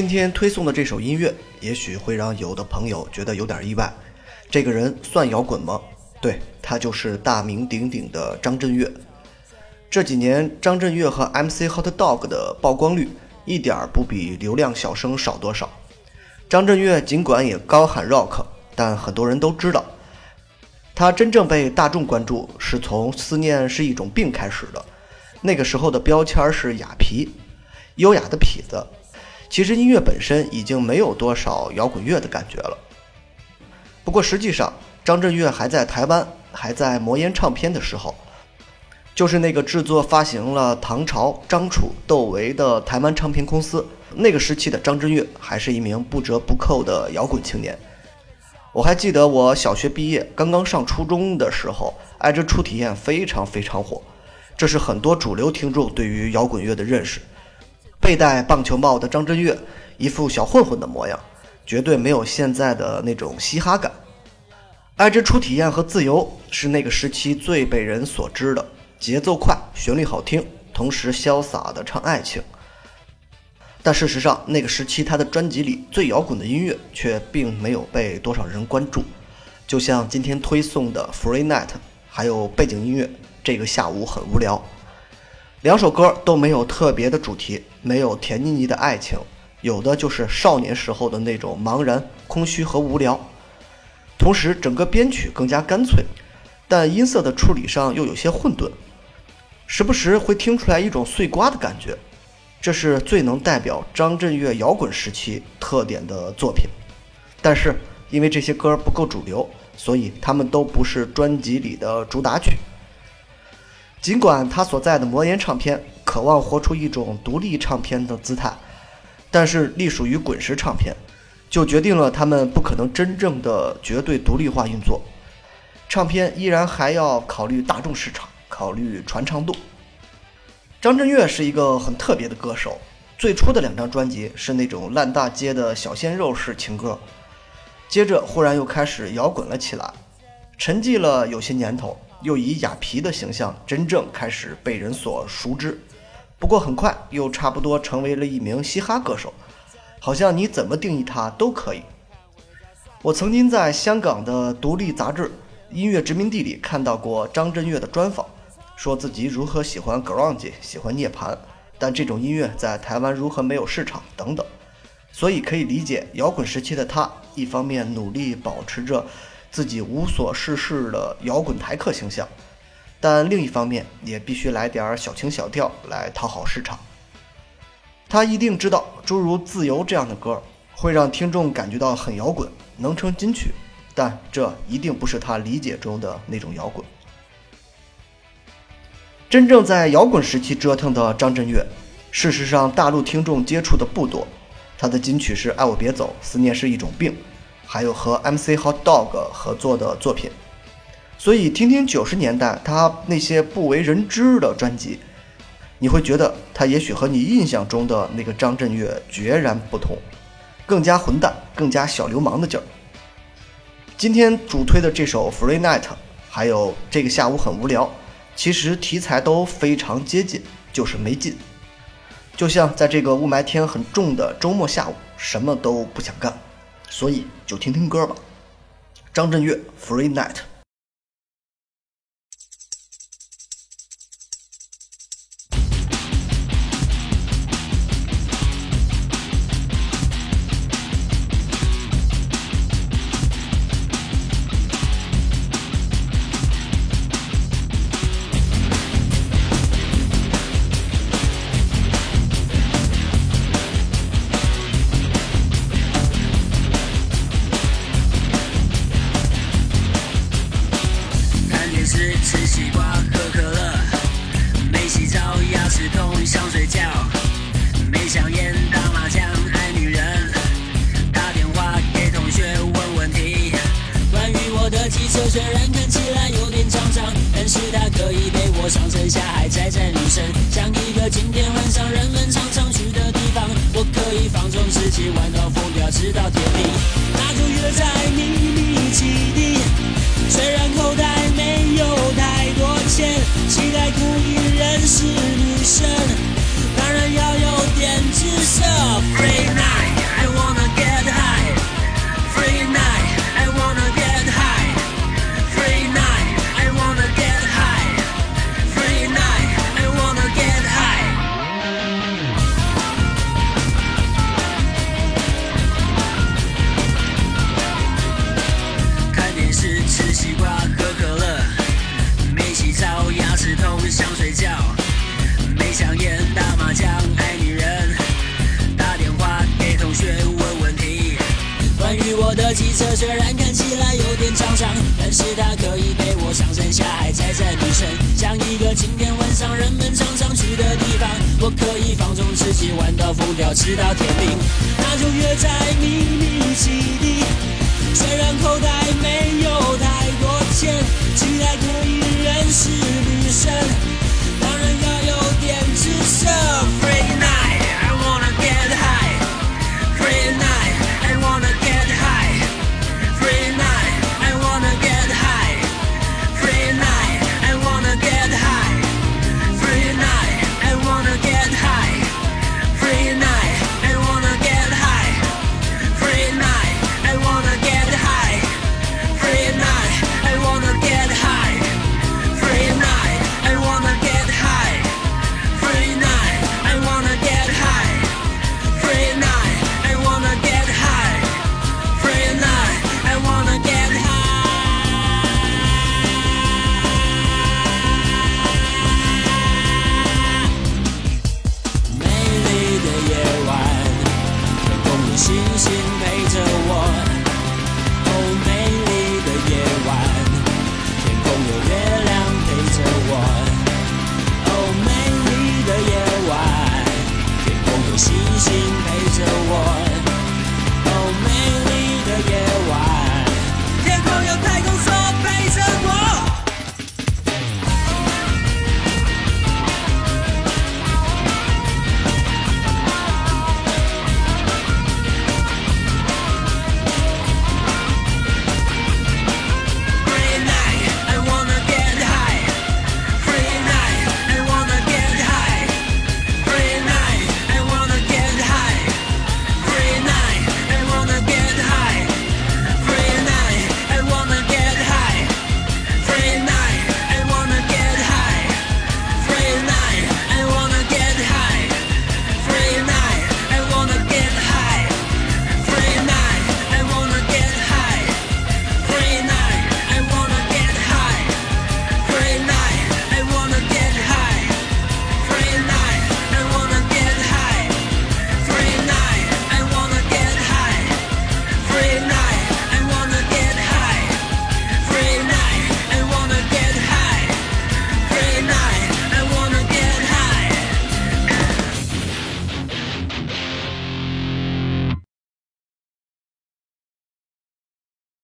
今天推送的这首音乐，也许会让有的朋友觉得有点意外。这个人算摇滚吗？对他就是大名鼎鼎的张震岳。这几年，张震岳和 MC Hot Dog 的曝光率一点不比流量小生少多少。张震岳尽管也高喊 rock，但很多人都知道，他真正被大众关注是从《思念是一种病》开始的。那个时候的标签是雅痞，优雅的痞子。其实音乐本身已经没有多少摇滚乐的感觉了。不过实际上，张震岳还在台湾，还在魔岩唱片的时候，就是那个制作发行了唐朝、张楚、窦唯的台湾唱片公司。那个时期的张震岳还是一名不折不扣的摇滚青年。我还记得我小学毕业，刚刚上初中的时候，《爱之初体验》非常非常火，这是很多主流听众对于摇滚乐的认识。佩戴棒球帽的张震岳，一副小混混的模样，绝对没有现在的那种嘻哈感。爱之初体验和自由是那个时期最被人所知的，节奏快，旋律好听，同时潇洒的唱爱情。但事实上，那个时期他的专辑里最摇滚的音乐却并没有被多少人关注。就像今天推送的《Free Night》，还有背景音乐，这个下午很无聊。两首歌都没有特别的主题，没有甜腻腻的爱情，有的就是少年时候的那种茫然、空虚和无聊。同时，整个编曲更加干脆，但音色的处理上又有些混沌，时不时会听出来一种碎瓜的感觉。这是最能代表张震岳摇滚时期特点的作品。但是，因为这些歌不够主流，所以他们都不是专辑里的主打曲。尽管他所在的魔岩唱片渴望活出一种独立唱片的姿态，但是隶属于滚石唱片，就决定了他们不可能真正的绝对独立化运作。唱片依然还要考虑大众市场，考虑传唱度。张震岳是一个很特别的歌手，最初的两张专辑是那种烂大街的小鲜肉式情歌，接着忽然又开始摇滚了起来，沉寂了有些年头。又以雅皮的形象真正开始被人所熟知，不过很快又差不多成为了一名嘻哈歌手，好像你怎么定义他都可以。我曾经在香港的独立杂志《音乐殖民地》里看到过张震岳的专访，说自己如何喜欢 grunge，喜欢涅槃，但这种音乐在台湾如何没有市场等等，所以可以理解摇滚时期的他，一方面努力保持着。自己无所事事的摇滚台客形象，但另一方面也必须来点小情小调来讨好市场。他一定知道，诸如《自由》这样的歌会让听众感觉到很摇滚，能成金曲，但这一定不是他理解中的那种摇滚。真正在摇滚时期折腾的张震岳，事实上大陆听众接触的不多。他的金曲是《爱我别走》，《思念是一种病》。还有和 MC Hot Dog 合作的作品，所以听听九十年代他那些不为人知的专辑，你会觉得他也许和你印象中的那个张震岳决然不同，更加混蛋，更加小流氓的劲儿。今天主推的这首 Free Night，还有这个下午很无聊，其实题材都非常接近，就是没劲。就像在这个雾霾天很重的周末下午，什么都不想干。所以就听听歌吧，张震岳《Free Night》。汽车虽然看起来有点长长，但是它可以陪我上山下海，载载女生，像一个今天晚上人们常常去的地方。我可以放纵自己，玩到疯掉，直到天明。那就约在秘密基地，虽然看起来有点沧桑，但是它可以陪我上山下海，载载女神，像一个晴天晚上人们常常去的地方。我可以放纵自己，玩到疯掉，直到天明。那就约在秘密基地，虽然口袋没有太多钱，期待可以认识女神，星星陪着我。哦没有